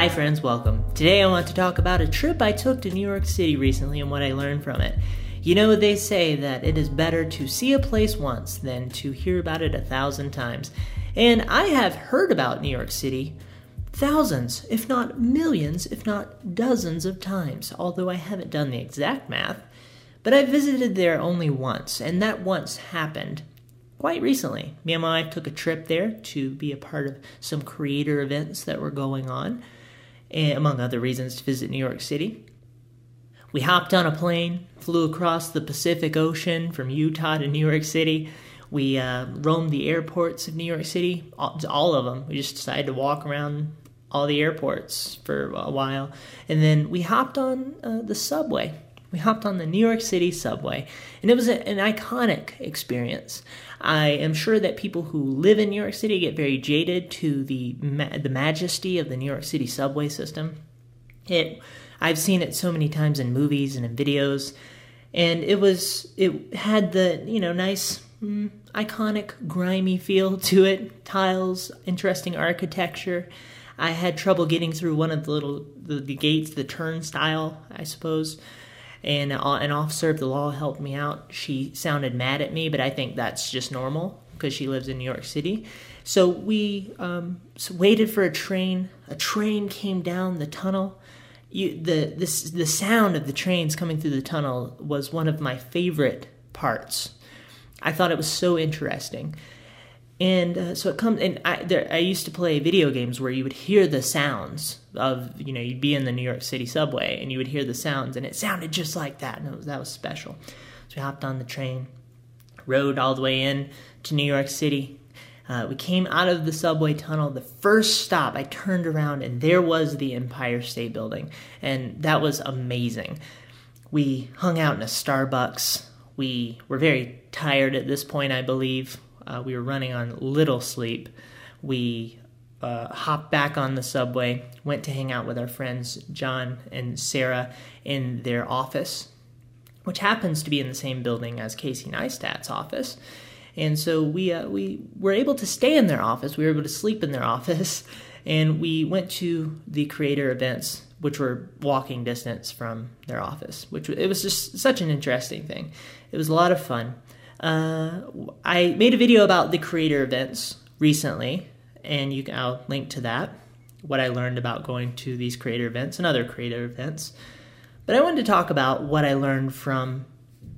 Hi, friends, welcome. Today I want to talk about a trip I took to New York City recently and what I learned from it. You know, they say that it is better to see a place once than to hear about it a thousand times. And I have heard about New York City thousands, if not millions, if not dozens of times, although I haven't done the exact math. But I visited there only once, and that once happened quite recently. Me and my wife took a trip there to be a part of some creator events that were going on, among other reasons to visit New York City. We hopped on a plane, flew across the Pacific Ocean from Utah to New York City. We uh, roamed the airports of New York City, all, all of them. We just decided to walk around all the airports for a while. And then we hopped on uh, the subway. We hopped on the New York City subway, and it was a, an iconic experience. I am sure that people who live in New York City get very jaded to the ma- the majesty of the New York City subway system. It, I've seen it so many times in movies and in videos, and it was it had the you know nice mm, iconic grimy feel to it, tiles, interesting architecture. I had trouble getting through one of the little the, the gates, the turnstile, I suppose and uh, an officer of the law helped me out. She sounded mad at me, but I think that's just normal because she lives in New York City. So we um, so waited for a train. A train came down the tunnel. You, the this the sound of the trains coming through the tunnel was one of my favorite parts. I thought it was so interesting and uh, so it comes and I, there, I used to play video games where you would hear the sounds of you know you'd be in the new york city subway and you would hear the sounds and it sounded just like that. And was, that was special. So we hopped on the train rode all the way in to new york city. Uh, we came out of the subway tunnel. The first stop i turned around and there was the empire state building. And that was amazing. We hung out in a starbucks. We were very tired at this point i believe uh, we were running on little sleep. We uh, hopped back on the subway, went to hang out with our friends John and Sarah in their office, which happens to be in the same building as Casey Neistat's office. And so we uh, we were able to stay in their office. We were able to sleep in their office, and we went to the creator events, which were walking distance from their office. Which it was just such an interesting thing. It was a lot of fun. Uh, I made a video about the creator events recently, and you I'll link to that. What I learned about going to these creator events and other creator events. But I wanted to talk about what I learned from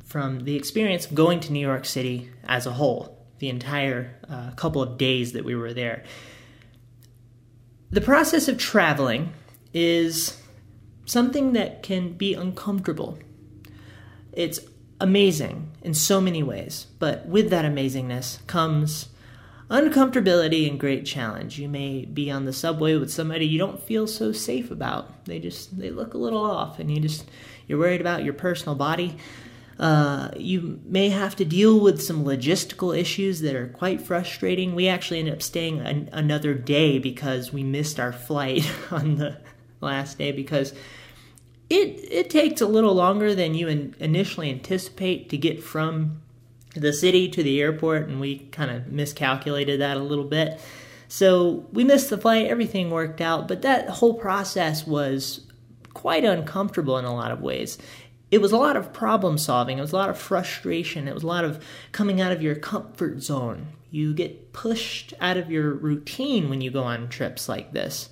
from the experience of going to New York City as a whole, the entire uh, couple of days that we were there. The process of traveling is something that can be uncomfortable. It's amazing in so many ways, but with that amazingness comes uncomfortability and great challenge. You may be on the subway with somebody you don't feel so safe about. They just they look a little off, and you just you're worried about your personal body. Uh, you may have to deal with some logistical issues that are quite frustrating. We actually ended up staying an, another day because we missed our flight on the last day because it it takes a little longer than you in, initially anticipate to get from the city to the airport, and we kind of miscalculated that a little bit. So we missed the flight. Everything worked out, but that whole process was quite uncomfortable in a lot of ways. It was a lot of problem solving. It was a lot of frustration. It was a lot of coming out of your comfort zone. You get pushed out of your routine when you go on trips like this.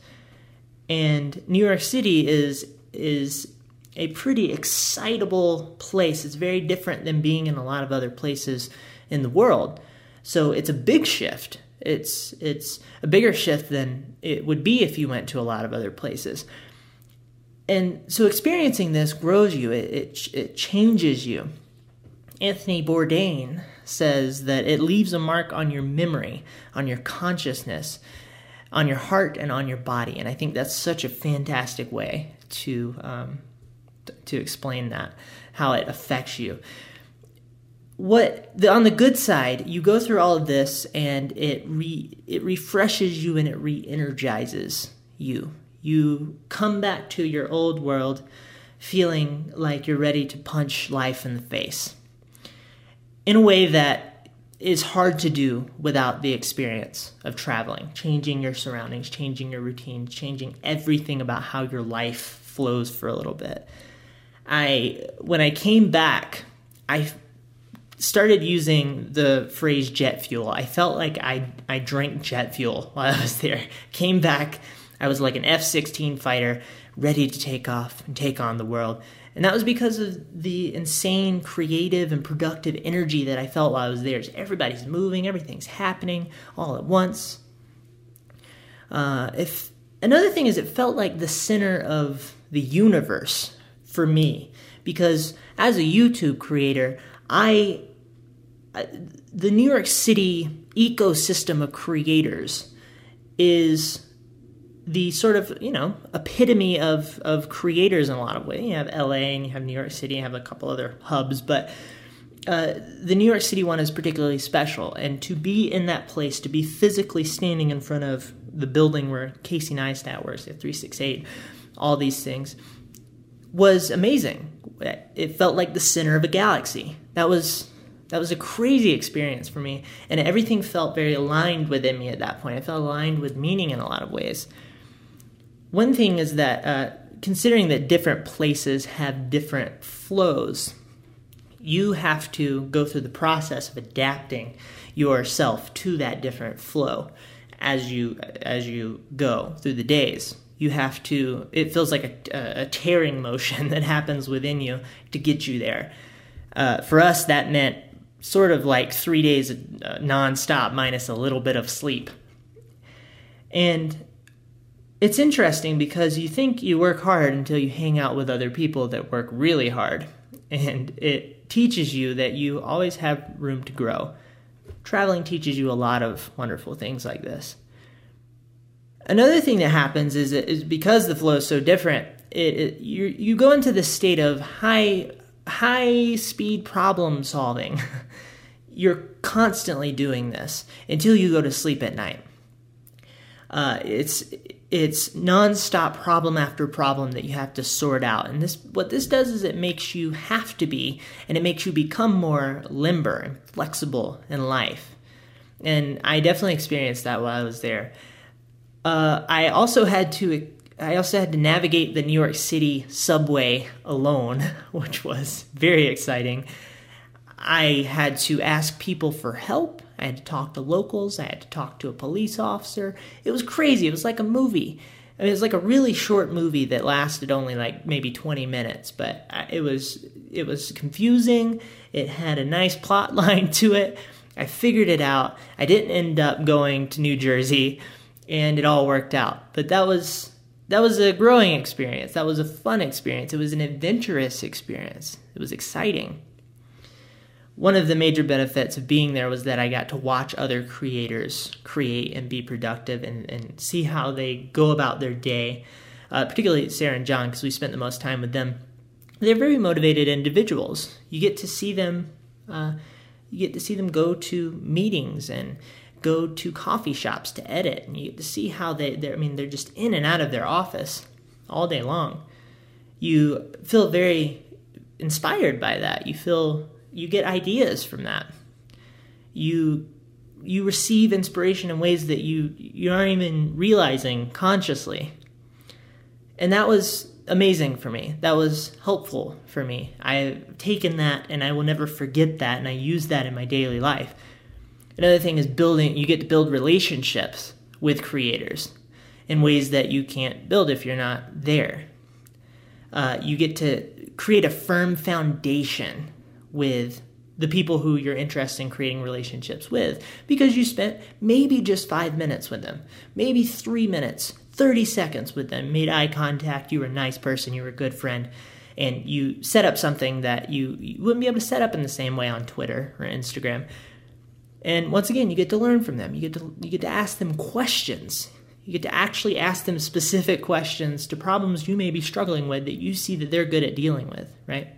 And New York City is is a pretty excitable place. It's very different than being in a lot of other places in the world. So it's a big shift. It's it's a bigger shift than it would be if you went to a lot of other places. And so experiencing this grows you. It it, it changes you. Anthony Bourdain says that it leaves a mark on your memory, on your consciousness, on your heart, and on your body. And I think that's such a fantastic way to um, to explain that how it affects you. What the, on the good side you go through all of this and it re, it refreshes you and it re-energizes you. You come back to your old world feeling like you're ready to punch life in the face in a way that is hard to do without the experience of traveling, changing your surroundings, changing your routine, changing everything about how your life flows for a little bit. I when I came back, I started using the phrase jet fuel. I felt like I I drank jet fuel while I was there. Came back, I was like an F-16 fighter, ready to take off and take on the world. And that was because of the insane creative and productive energy that I felt while I was there. everybody's moving, everything's happening all at once. Uh, if another thing is, it felt like the center of the universe for me because as a YouTube creator, I the New York City ecosystem of creators is the sort of you know epitome of of creators in a lot of ways. You have LA and you have New York City. You have a couple other hubs, but uh, the New York City one is particularly special. And to be in that place, to be physically standing in front of the building where Casey Neistat works at 368, all these things, was amazing. It felt like the center of a galaxy. That was that was a crazy experience for me, and everything felt very aligned within me at that point. I felt aligned with meaning in a lot of ways. One thing is that uh, considering that different places have different flows, you have to go through the process of adapting yourself to that different flow as you as you go through the days you have to it feels like a, a tearing motion that happens within you to get you there uh, for us that meant sort of like three days uh, nonstop minus a little bit of sleep and it's interesting because you think you work hard until you hang out with other people that work really hard. And it teaches you that you always have room to grow. Traveling teaches you a lot of wonderful things like this. Another thing that happens is, is because the flow is so different, it, it, you, you go into this state of high, high speed problem solving. You're constantly doing this until you go to sleep at night. Uh, it's it's nonstop problem after problem that you have to sort out. And this what this does is it makes you have to be and it makes you become more limber and flexible in life. And I definitely experienced that while I was there. Uh, I also had to I also had to navigate the New York City subway alone, which was very exciting. I had to ask people for help. I had to talk to locals. I had to talk to a police officer. It was crazy. It was like a movie. I mean, it was like a really short movie that lasted only like maybe 20 minutes, but it was it was confusing. It had a nice plot line to it. I figured it out. I didn't end up going to New Jersey, and it all worked out. But that was that was a growing experience. That was a fun experience. It was an adventurous experience. It was exciting one of the major benefits of being there was that I got to watch other creators create and be productive and, and see how they go about their day, uh, particularly Sarah and John, because we spent the most time with them. They're very motivated individuals. You get to see them. Uh, you get to see them go to meetings and go to coffee shops to edit, and you see how they. I mean, they're just in and out of their office all day long. You feel very inspired by that. You feel you get ideas from that. You you receive inspiration in ways that you you aren't even realizing consciously. And that was amazing for me. That was helpful for me. I've taken that and I will never forget that and I use that in my daily life. Another thing is building you get to build relationships with creators in ways that you can't build if you're not there. Uh, you get to create a firm foundation with the people who you're interested in creating relationships with because you spent maybe just five minutes with them, maybe three minutes, 30 seconds with them, made eye contact, you were a nice person, you were a good friend, and you set up something that you, you wouldn't be able to set up in the same way on Twitter or Instagram. And once again, you get to learn from them. You get to you get to ask them questions. You get to actually ask them specific questions to problems you may be struggling with that you see that they're good at dealing with, right?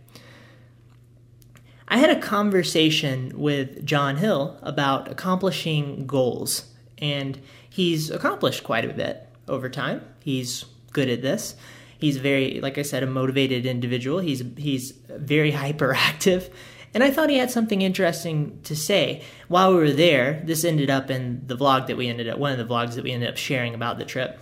I had a conversation with John Hill about accomplishing goals, and he's accomplished quite a bit over time. He's good at this. He's very, like I said, a motivated individual. He's he's very hyperactive, And I thought he had something interesting to say. While we were there, this ended up in the vlog that we ended up, one of the vlogs that we ended up sharing about the trip.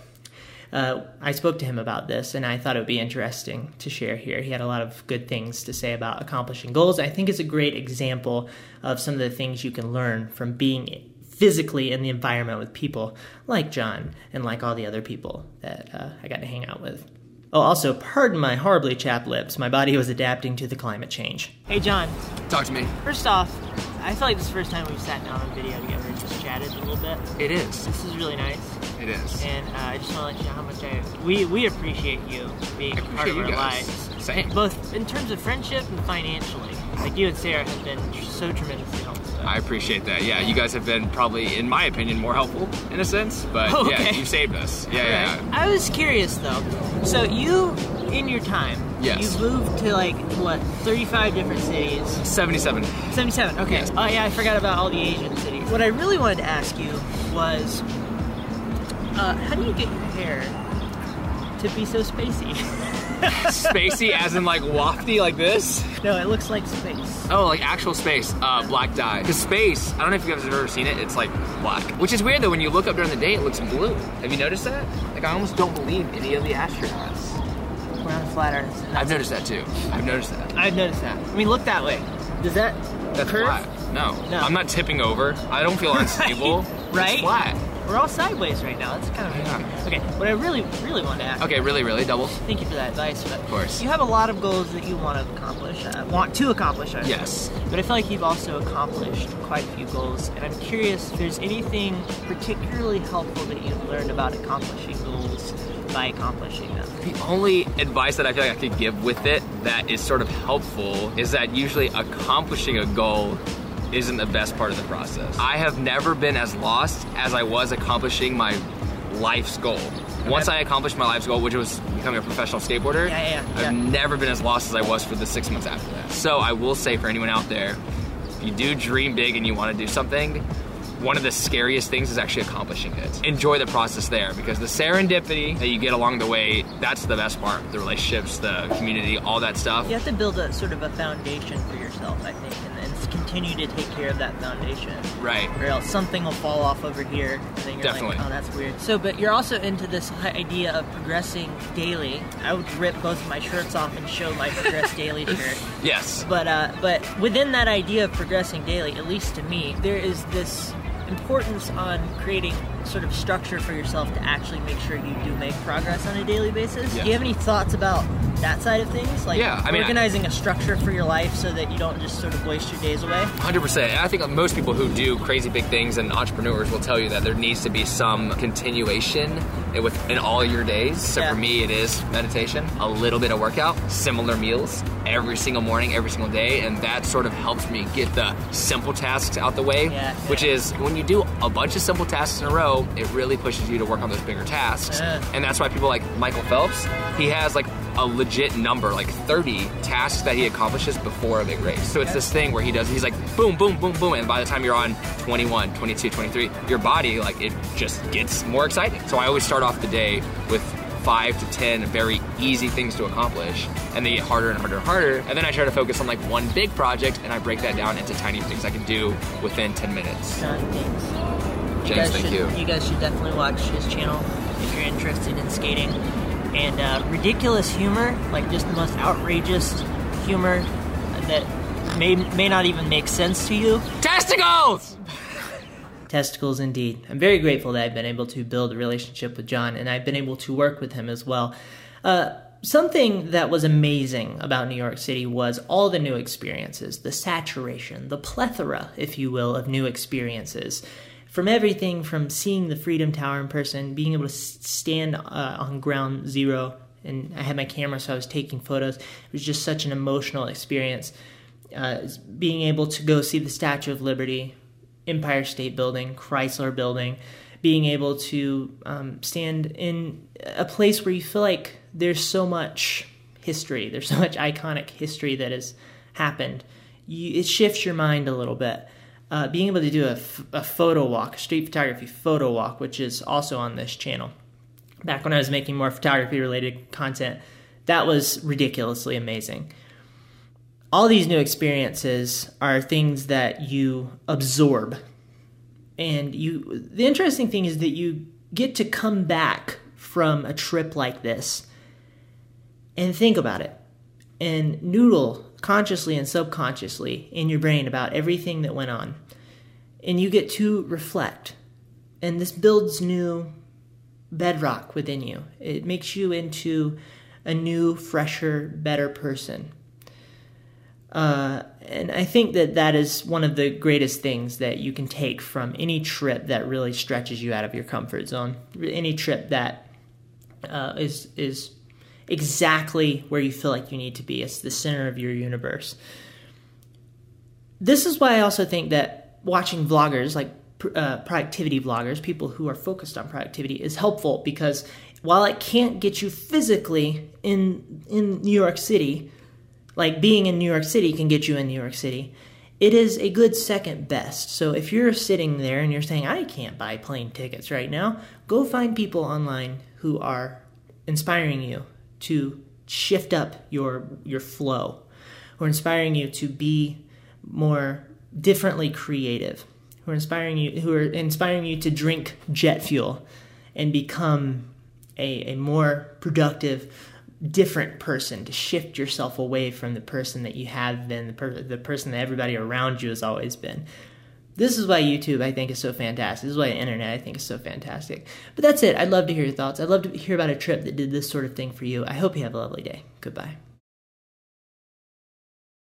Uh, I spoke to him about this, and I thought it would be interesting to share here. He had a lot of good things to say about accomplishing goals. I think it's a great example of some of the things you can learn from being physically in the environment with people like John and like all the other people that uh, I got to hang out with. Oh, also, pardon my horribly chapped lips. My body was adapting to the climate change. Hey, John. Talk to me. First off, I feel like this is the first time we've sat down on video together and just chatted a little bit. It is. This is really nice. It is. And uh, I just want to let you know how much I we we appreciate you being I a part of appreciate our guys. lives, Same. both in terms of friendship and financially. Like you and Sarah have been so tremendously helpful. I appreciate that. Yeah, you guys have been probably, in my opinion, more helpful in a sense. But Oh, yeah, okay. you saved us. Yeah, yeah. I was curious though. So you, in your time, Yes. you moved to like what, 35 different cities. 77. 77. Okay. Yes. Oh yeah, I forgot about all the Asian cities. What I really wanted to ask you was, uh, how do you get your hair to be so spacey? Spacey, as in like wafty, like this. no, it looks like space. Oh, like actual space, uh, black dye. Because space, I don't know if you guys have ever seen it. It's like black, which is weird though. When you look up during the day, it looks blue. Have you noticed that? Like I almost don't believe any of the astronauts. We're on flat Earth. I've noticed that too. I've noticed that. I've noticed that. I mean, look that way. Does that That's curve? flat. No. No. I'm not tipping over. I don't feel unstable. Right? It's flat. We're all sideways right now. That's kind of Yeah. Okay, what I really, really want to ask. Okay, really, really doubles. Thank you for that advice. But of course. You have a lot of goals that you want to accomplish, uh, want to accomplish. I Yes. But I feel like you've also accomplished quite a few goals, and I'm curious if there's anything particularly helpful that you've learned about accomplishing goals by accomplishing them. The only advice that I feel like I could give with it that is sort of helpful is that usually accomplishing a goal isn't the best part of the process. I have never been as lost as I was accomplishing my life's goal. Once I accomplished my life's goal, which was becoming a professional skateboarder, Yeah, yeah, yeah. I've never been as lost as I was for the six months after that. So I will say for anyone out there, if you do dream big and you want to do something, one of the scariest things is actually accomplishing it. Enjoy the process there because the serendipity that you get along the way, that's the best part. The relationships, the community, all that stuff. You have to build a sort of a foundation for yourself, I think, continue to take care of that foundation. Right. or else something will fall off over here, and then you're Definitely. like, oh, that's weird. So, but you're also into this idea of progressing daily. I would rip both of my shirts off and show my progress daily shirt. Yes. But, uh, but within that idea of progressing daily, at least to me, there is this importance on creating sort of structure for yourself to actually make sure you do make progress on a daily basis. Yeah. Do you have any thoughts about that side of things? Like Yeah, I mean, organizing a structure for your life so that you don't just sort of waste your days away? 100%. I think most people who do crazy big things and entrepreneurs will tell you that there needs to be some continuation within all your days. So Yeah. for me, it is meditation, a little bit of workout, similar meals every single morning, every single day. And that sort of helps me get the simple tasks out the way, Yeah, which yeah. is when you do a bunch of simple tasks in a row, it really pushes you to work on those bigger tasks. Yeah. And that's why people like Michael Phelps, he has like a legit number, like 30 tasks that he accomplishes before a big race. So it's this thing where he does, he's like boom, boom, boom, boom. And by the time you're on 21, 22, 23, your body, like it just gets more exciting. So I always start off the day with five to 10 very easy things to accomplish. And they get harder and harder and harder. And then I try to focus on like one big project and I break that down into tiny things I can do within 10 minutes. John, thanks. James, guys thank should, you. You guys should definitely watch his channel if you're interested in skating. And uh, ridiculous humor, like just the most outrageous humor that may may not even make sense to you. Testicles! Testicles, indeed. I'm very grateful that I've been able to build a relationship with John, and I've been able to work with him as well. Uh, something that was amazing about New York City was all the new experiences, the saturation, the plethora, if you will, of new experiences. From everything from seeing the Freedom Tower in person, being able to stand uh, on ground zero, and I had my camera, so I was taking photos. It was just such an emotional experience. Uh, being able to go see the Statue of Liberty, Empire State Building, Chrysler Building, being able to um, stand in a place where you feel like there's so much history, there's so much iconic history that has happened. You, it shifts your mind a little bit. Uh, being able to do a, photo walk, a street photography photo walk, which is also on this channel. Back when I was making more photography related content, that was ridiculously amazing all these new experiences are things that you absorb. And you the interesting thing is that you get to come back from a trip like this and think about it and noodle consciously and subconsciously in your brain about everything that went on. And you get to reflect. And this builds new bedrock within you. It makes you into a new, fresher, better person. Uh, and I think that that is one of the greatest things that you can take from any trip that really stretches you out of your comfort zone. Any trip that uh, is is exactly where you feel like you need to be. It's the center of your universe. This is why I also think that watching vloggers like uh, productivity vloggers, people who are focused on productivity, is helpful because while it can't get you physically in in New York City, like being in New York City can get you in New York City. It is a good second best. So if you're sitting there and you're saying, I can't buy plane tickets right now, go find people online who are inspiring you to shift up your your flow, who are inspiring you to be more differently creative, who are inspiring you who are inspiring you to drink jet fuel and become a, a more productive different person to shift yourself away from the person that you have been the, per- the person that everybody around you has always been. This is why youtube i think is so fantastic. This is why the internet i think is so fantastic. But that's it. I'd love to hear your thoughts. I'd love to hear about a trip that did this sort of thing for you. I hope you have a lovely day. Goodbye